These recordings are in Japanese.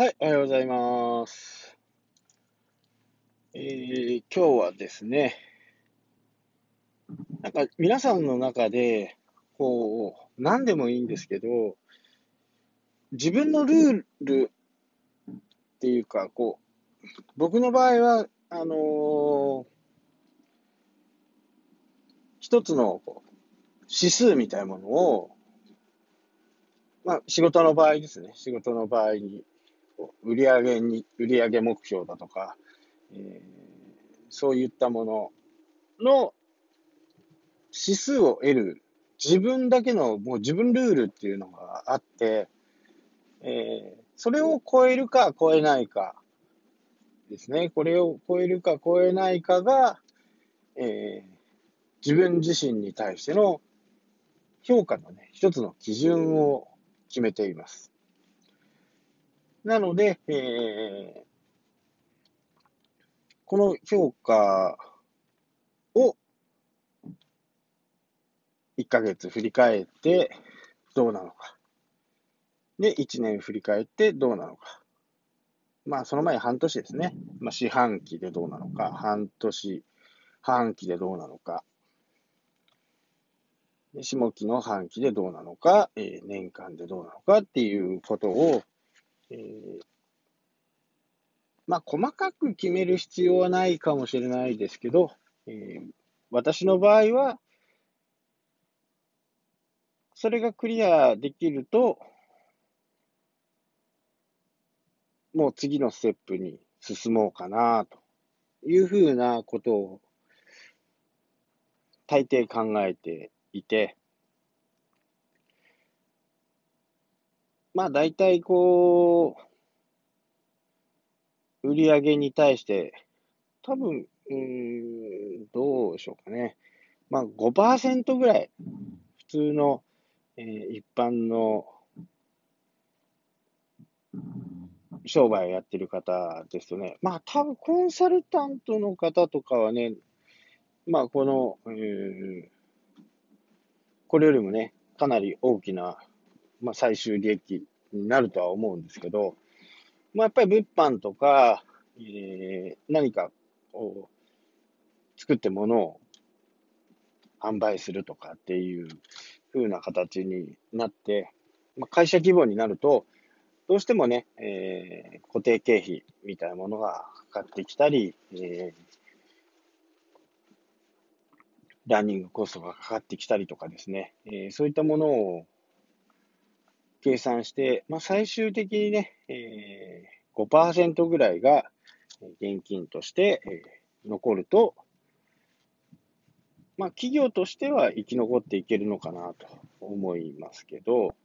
はい、おはようございます。えー今日はですね、なんか皆さんの中で、こう、何でもいいんですけど、自分のルールっていうか、こう、僕の場合は、あのー一つの指数みたいなものを、まあ、仕事の場合ですね、仕事の場合に、売上に、売上目標だとか、えーそういったものの指数を得る、自分だけのもう自分ルールっていうのがあって、えーそれを超えるか超えないかですね。これを超えるか超えないかが、えー自分自身に対しての評価のね、一つの基準を決めています。なので、えーこの評価を1ヶ月振り返ってどうなのか。で、1年振り返ってどうなのか。まあ、その前半年ですね。まあ、四半期でどうなのか、半年、半期でどうなのか、下期の半期でどうなのか、えー年間でどうなのかっていうことを、えーまあ、細かく決める必要はないかもしれないですけど、えー私の場合は、それがクリアできると、もう次のステップに進もうかなというふうなことを大抵考えていて、まあ大体こう、売り上げに対して、多分、うん、どうしょうかね。まあ5%ぐらい、普通の、えー一般の商売をやってる方ですとね、まあ多分コンサルタントの方とかはね、まあこの、えーこれよりもね、かなり大きな、まあ、最終利益になるとは思うんですけど、まあ、やっぱり物販とか、えー何かこう作って物を販売するとかっていう風な形になって、まあ、会社規模になると、どうしてもね、えー固定経費みたいなものがかかってきたり、えーランニングコストがかかってきたりとかですね、えーそういったものを計算して、まあ、最終的にね、えー5%ぐらいが現金として、え残ると、まあ、企業としては生き残っていけるのかなと思いますけど、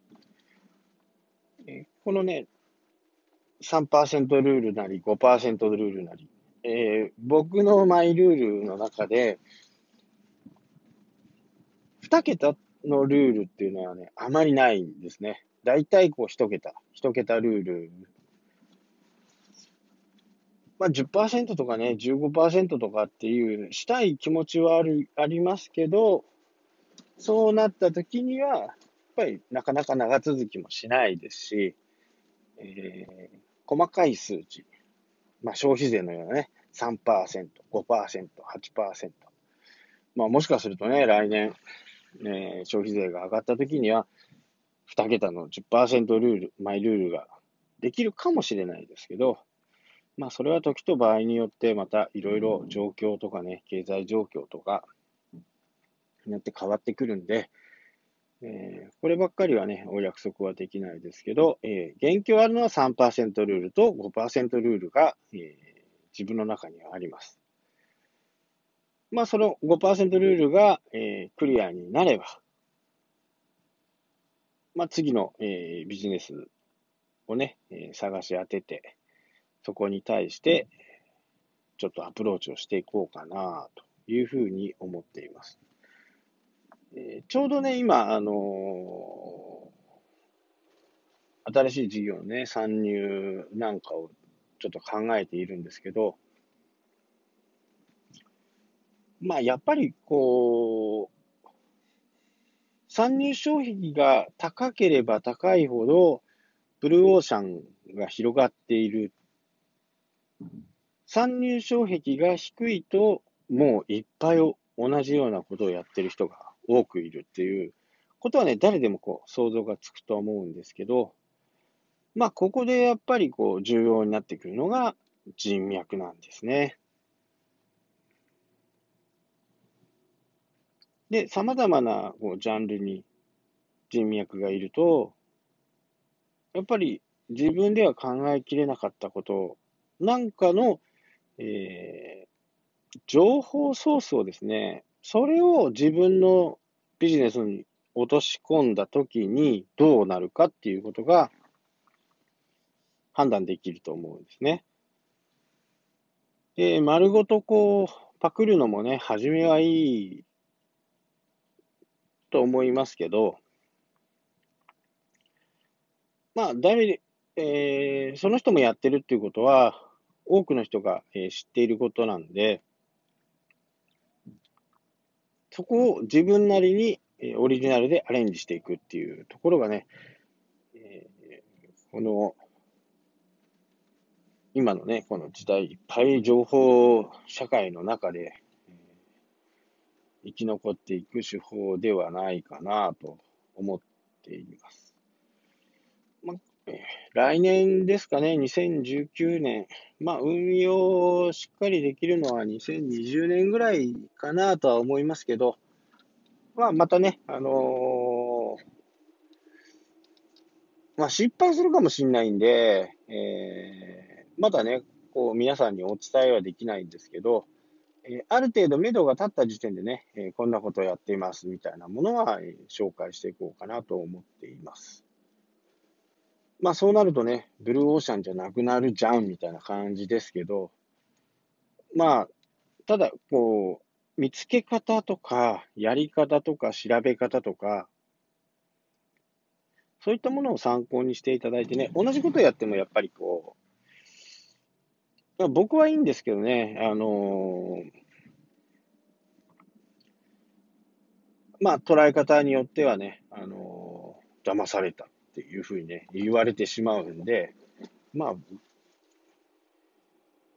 えーこのね、3%ルールなり5%ルールなり、えー僕のマイルールの中で、2桁のルールっていうのはね、あまりないんですね。だいたいこう1桁、1桁ルール。まあ10%とかね、15%とかっていう、したい気持ちはある、ありますけど、そうなった時には、やっぱりなかなか長続きもしないですし、えー細かい数値、まあ消費税のようなね、3%、5%、8%。まあもしかするとね、来年、えー消費税が上がった時には、2桁の10%ルール、マイルールができるかもしれないですけど、まあそれは時と場合によってまたいろいろ状況とかね、経済状況とかによって変わってくるんで、えーこればっかりはね、お約束はできないですけど、えー元気あるのは3%ルールと5%ルールが、えー自分の中にはあります。まあその5%ルールが、えークリアになれば、まあ次の、えービジネスをね、えー探し当てて、そこに対して、ちょっとアプローチをしていこうかなというふうに思っています。えーちょうどね、今、あのー新しい事業のね、参入なんかをちょっと考えているんですけど、まあ、やっぱりこう、参入消費が高ければ高いほど、ブルーオーシャンが広がっている。参入障壁が低いと、もういっぱい同じようなことをやってる人が多くいるっていうことはね、誰でもこう想像がつくと思うんですけど、まあ、ここでやっぱりこう重要になってくるのが人脈なんですね。で、様々なこうジャンルに人脈がいると、やっぱり自分では考えきれなかったことなんかの、えー、情報ソースをですね、それを自分のビジネスに落とし込んだときにどうなるかっていうことが判断できると思うんですね。で、丸ごとこう、パクるのもね、初めはいいと思いますけど、まあ、誰、えー、その人もやってるっていうことは、多くの人が、えー、知っていることなんで、そこを自分なりに、えー、オリジナルでアレンジしていくっていうところがね、えー、この、今のね、この時代、いっぱい情報社会の中で、生き残っていく手法ではないかなと思っています。ま来年ですかね、2019年。まあ、運用をしっかりできるのは2020年ぐらいかなとは思いますけど、まあ、またね、あのー、まあ、失敗するかもしれないんで、えー、まだね、こう、皆さんにお伝えはできないんですけど、え、ある程度目処が立った時点でね、え、こんなことをやっていますみたいなものは、え、紹介していこうかなと思っています。まあそうなるとね、ブルーオーシャンじゃなくなるじゃんみたいな感じですけど、まあ、ただ、こう、見つけ方とか、やり方とか、調べ方とか、そういったものを参考にしていただいてね、同じことをやってもやっぱりこう僕はいいんですけどね、あの、まあ捉え方によってはね、あの、騙されたっていうふうにね、言われてしまうんで、まあ、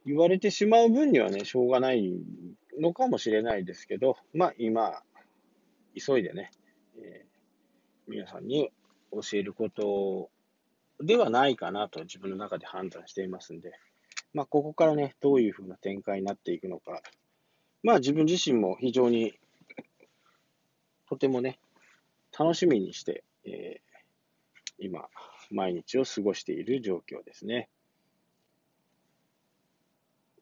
言われてしまう分にはね、しょうがないのかもしれないですけど、まあ今、急いでね、えー、皆さんに教えることではないかなと自分の中で判断していますんで、まあここからね、どういうふうな展開になっていくのか、まあ自分自身も非常にとてもね、楽しみにして、え今、毎日を過ごしている状況ですね。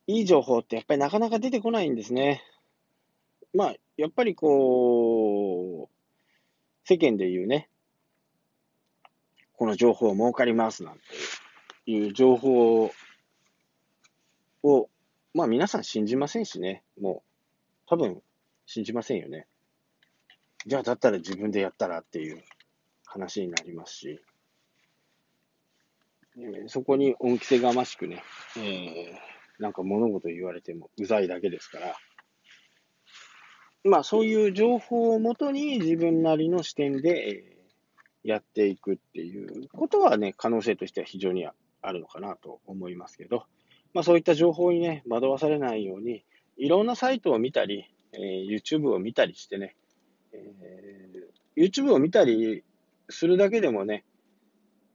いい情報ってやっぱりなかなか出てこないんですね。まあ、やっぱりこう、世間で言うね、この情報を儲かりますなんていう情報を、まあ皆さん信じませんしね、もう多分信じませんよね。じゃあだったら自分でやったらっていう話になりますし、えー、そこに恩着せがましくね、えー、なんか物事言われてもうざいだけですから、まあそういう情報をもとに自分なりの視点で、え、やっていくっていうことはね、可能性としては非常にあるのかなと思いますけど、まあそういった情報にね、惑わされないように、いろんなサイトを見たり、えー、YouTube を見たりしてね、えー、YouTube を見たりするだけでもね、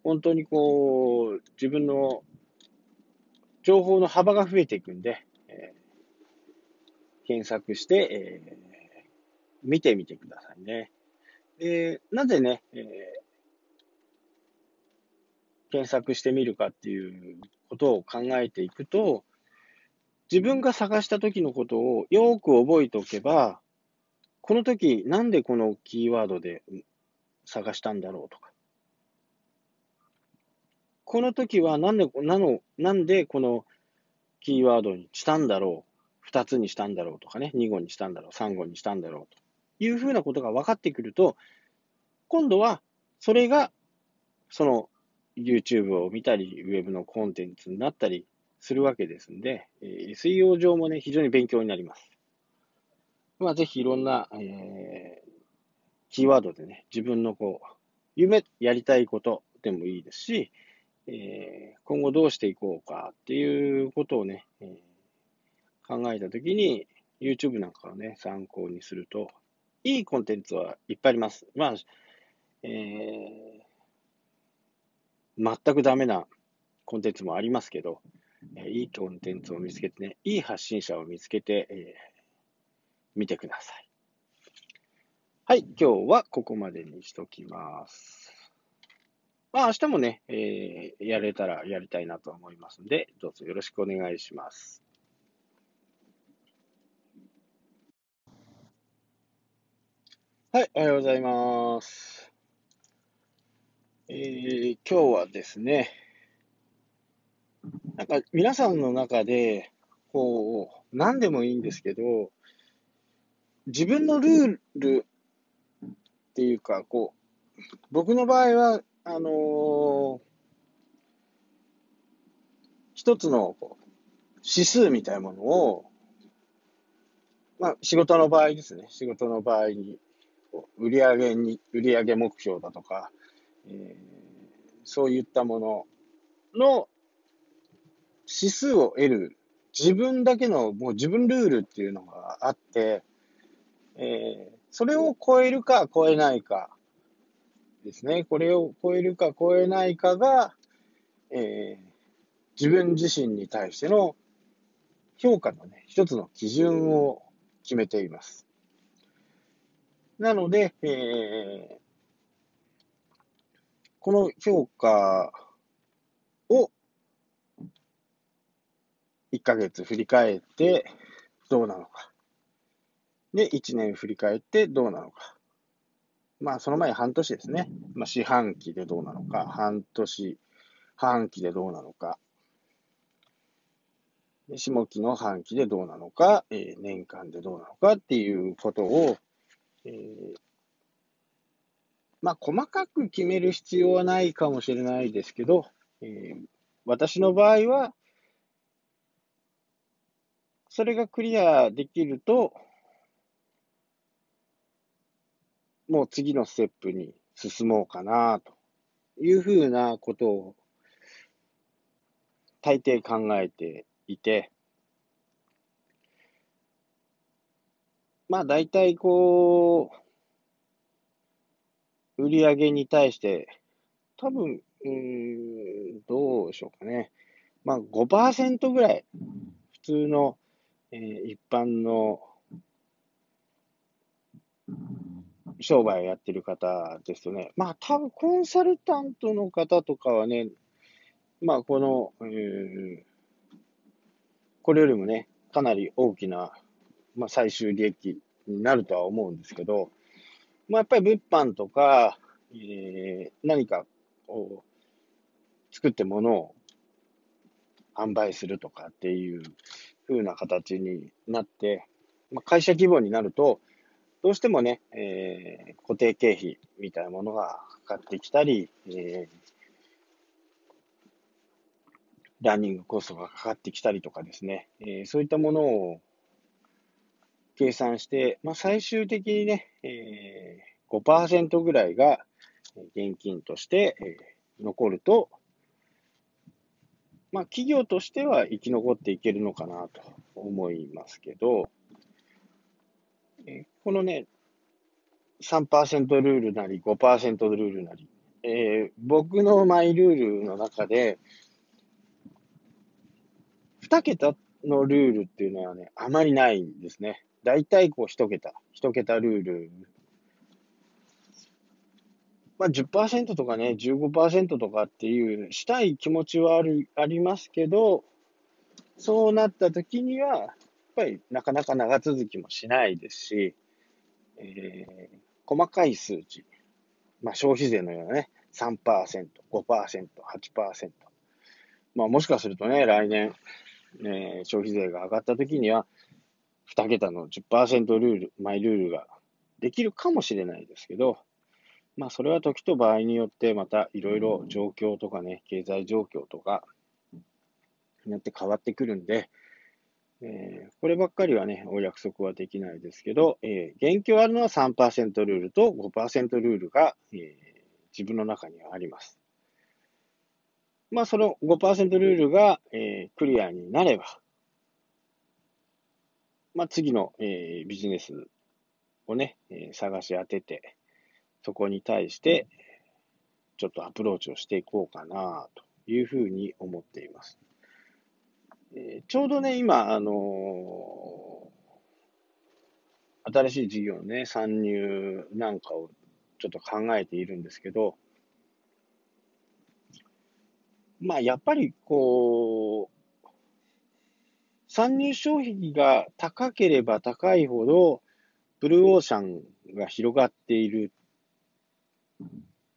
本当にこう、自分の情報の幅が増えていくんで、えー、検索して、えー、見てみてくださいね。で、なぜね、えー、検索してみるかっていうことを考えていくと、自分が探した時のことをよく覚えておけば、この時なんでこのキーワードで探したんだろうとか。この時はなんで、なの、なんでこのキーワードにしたんだろう。二つにしたんだろうとかね、二語にしたんだろう、三語にしたんだろうというふうなことが分かってくると、今度はそれがその YouTube を見たり、ウェブのコンテンツになったりするわけですんで、えー、水曜上もね、非常に勉強になります。まあ、ぜひいろんな、えキーワードでね、自分のこう、夢、やりたいことでもいいですし、えー、今後どうしていこうかっていうことをね、えー、考えたときに、YouTube なんかをね、参考にすると、いいコンテンツはいっぱいあります。まあ、えー、全くダメなコンテンツもありますけど、えいいコンテンツを見つけてね、いい発信者を見つけて、えー、見てください。はい、今日はここまでにしときます。まあ、明日もね、えー、やれたらやりたいなと思いますので、どうぞよろしくお願いします。はい、おはようございます。えー、今日はですね、なんか皆さんの中で、こう、何でもいいんですけど、自分のルールっていうか、こう、僕の場合は、あのー、一つのこう指数みたいなものを、まあ、仕事の場合ですね。仕事の場合に、売上に、売上目標だとか、えー、そういったものの指数を得る、自分だけのもう自分ルールっていうのがあって、えー、それを超えるか超えないかですね。これを超えるか超えないかが、えー、自分自身に対しての評価のね、一つの基準を決めています。なので、えー、この評価を1ヶ月振り返ってどうなのか。で、1年振り返ってどうなのか。まあ、その前半年ですね。まあ、四半期でどうなのか、半年、半期でどうなのか、下期の半期でどうなのか、えー、年間でどうなのかっていうことを、えー、まあ、細かく決める必要はないかもしれないですけど、えー、私の場合は、それがクリアできると、もう次のステップに進もうかな、というふうなことを大抵考えていて、まあ大体こう、売り上げに対して、多分、うん、どうでしょうかね。まあ5%ぐらい、普通の、えー、一般の商売をやってる方ですとね、まあ多分コンサルタントの方とかはね、まあこの、えー、これよりもね、かなり大きな、まあ、最終利益になるとは思うんですけど、まあやっぱり物販とか、えー、何かこう、作ってものを販売するとかっていう風な形になって、まあ、会社規模になると、どうしてもね、えー、固定経費みたいなものがかかってきたり、えー、ランニングコストがかかってきたりとかですね、えー、そういったものを計算して、まあ、最終的にね、えー、5%ぐらいが現金として、えー、残ると、まあ、企業としては生き残っていけるのかなと思いますけど、えこのね、3%ルールなり5%ルールなり、えー、僕のマイルールの中で、2桁のルールっていうのはね、あまりないんですね。だいたいこう1桁、1桁ルール。まあ10%とかね、15%とかっていうしたい気持ちはある、ありますけど、そうなった時には、やっぱりなかなか長続きもしないですし、えー、細かい数値、まあ、消費税のようなね、3%、5%、8%。まあ、もしかするとね、来年、えー、消費税が上がった時には、2桁の10%ルール、マイルールができるかもしれないですけど、まあ、それは時と場合によってまたいろいろ状況とかね、経済状況とかによって変わってくるんで、えー、こればっかりはね、お約束はできないですけど、えー、元気あるのは3%ルールと5%ルールが、えー、自分の中にはあります。まあ、その5%ルールが、えー、クリアになれば、まあ、次の、えー、ビジネスをね、えー、探し当てて、そこに対して、ちょっとアプローチをしていこうかな、というふうに思っています。えー、ちょうどね、今、あのー、新しい事業のね、参入なんかをちょっと考えているんですけど、まあ、やっぱりこう、参入障壁が高ければ高いほど、ブルーオーシャンが広がっている。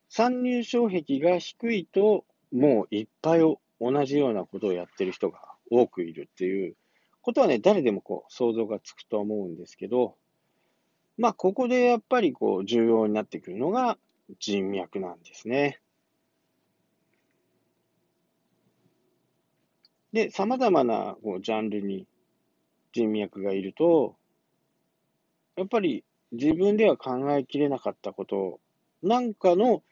参入障壁が低いと、もういっぱい同じようなことをやってる人が多くいるっていうことはね、誰でもこう想像がつくと思うんですけど、まあ、ここでやっぱりこう重要になってくるのが人脈なんですね。で、様々なこうジャンルに人脈がいると、やっぱり自分では考えきれなかったことなんかの、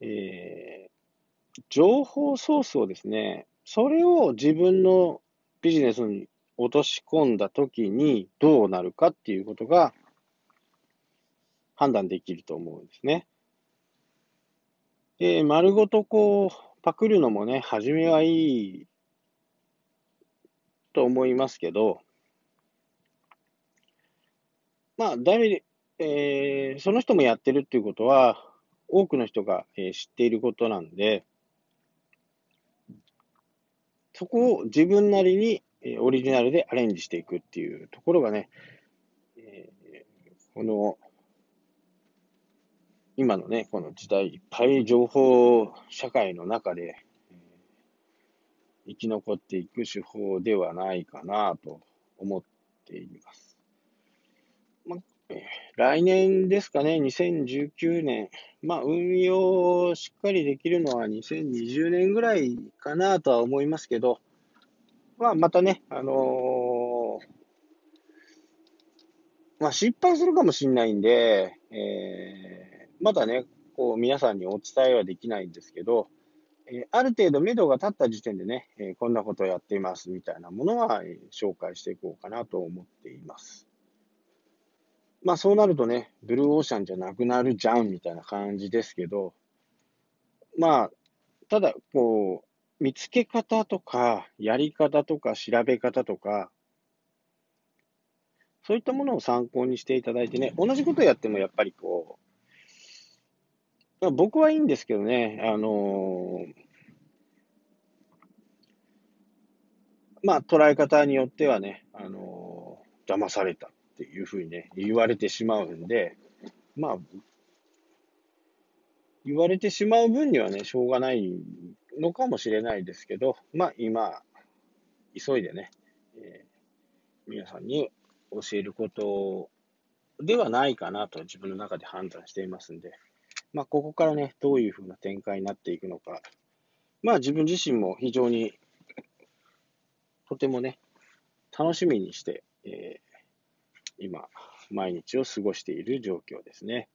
えー、情報ソースをですね、それを自分のビジネスに落とし込んだときにどうなるかっていうことが判断できると思うんですね。で、丸ごとこう、パクるのもね、初めはいいと思いますけど、まあ、誰、えー、その人もやってるっていうことは、多くの人が、えー、知っていることなんで、そこを自分なりに、えー、オリジナルでアレンジしていくっていうところがね、えー、この、今のね、この時代、いっぱい情報社会の中で、生き残っていく手法ではないかなと思っています。ま来年ですかね、2019年、まあ、運用をしっかりできるのは2020年ぐらいかなとは思いますけど、まあ、またね、あのー、まあ、失敗するかもしれないんで、えー、まだね、こう、皆さんにお伝えはできないんですけど、えある程度目処が立った時点でね、えこんなことをやっていますみたいなものは、え紹介していこうかなと思っています。まあそうなるとね、ブルーオーシャンじゃなくなるじゃんみたいな感じですけど、まあ、ただ、こう、見つけ方とか、やり方とか、調べ方とか、そういったものを参考にしていただいてね、同じことをやってもやっぱりこうう、僕はいいんですけどね、あのー、まあ、捉え方によってはね、あのー、騙されたっていうふうにね、言われてしまうんで、まあ、言われてしまう分にはね、しょうがないのかもしれないですけど、まあ今、急いでね、えー、皆さんに教えることではないかなと自分の中で判断していますんで、まあここからね、どういうふうな展開になっていくのか、まあ自分自身も非常にとてもね、楽しみにして、えー今、毎日を過ごしている状況ですね。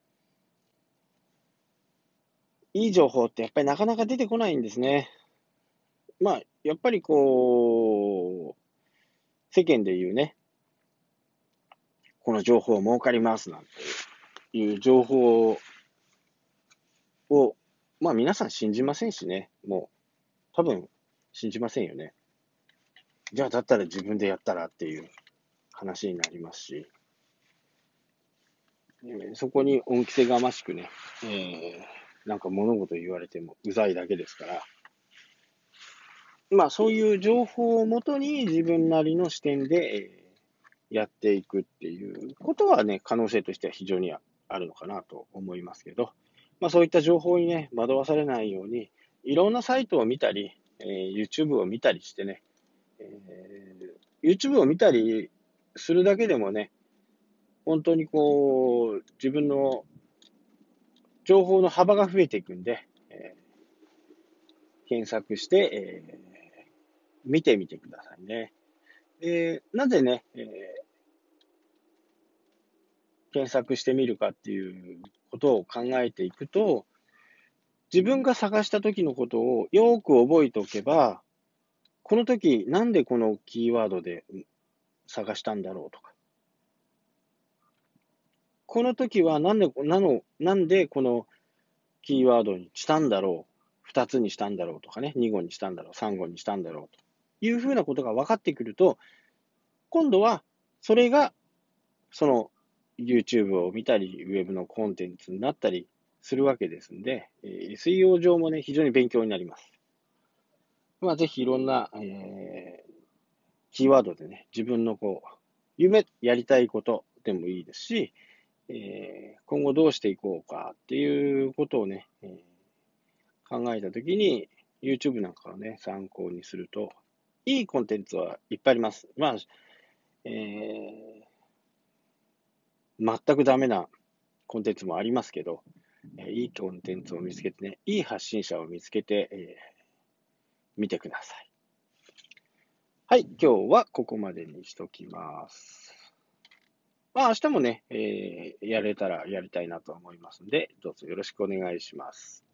いい情報ってやっぱりなかなか出てこないんですね。まあ、やっぱりこう、世間で言うね、この情報を儲かりますなんていう情報を、まあ皆さん信じませんしね、もう、多分信じませんよね。じゃあだったら自分でやったらっていう話になりますし、そこに恩着せがましくね、えー、なんか物事言われてもうざいだけですから、まあそういう情報をもとに自分なりの視点で、えー、やっていくっていうことはね、可能性としては非常にあるのかなと思いますけど、まあそういった情報にね、惑わされないように、いろんなサイトを見たり、えー、YouTube を見たりしてね、えー、YouTube を見たりするだけでもね、本当にこう、自分の情報の幅が増えていくんで、えー、検索して、えー、見てみてくださいね。で、なぜね、えー、検索してみるかっていうことを考えていくと、自分が探した時のことをよく覚えておけば、この時なんでこのキーワードで探したんだろうとか、この時はなんで、なの、なんでこのキーワードにしたんだろう、二つにしたんだろうとかね、二語にしたんだろう、三語にしたんだろうというふうなことが分かってくると、今度はそれがその YouTube を見たり、ウェブのコンテンツになったりするわけですんで、えー、SEO 上もね、非常に勉強になります。まあ、ぜひいろんな、えー、キーワードでね、自分のこう、夢、やりたいことでもいいですし、えー、今後どうしていこうかっていうことをね、えー、考えたときに、YouTube なんかをね、参考にすると、いいコンテンツはいっぱいあります。まあ、えー、全くダメなコンテンツもありますけど、えいいコンテンツを見つけてね、いい発信者を見つけて、え、見てください。はい、今日はここまでにしときます。まあ、明日もね、えー、やれたらやりたいなと思いますので、どうぞよろしくお願いします。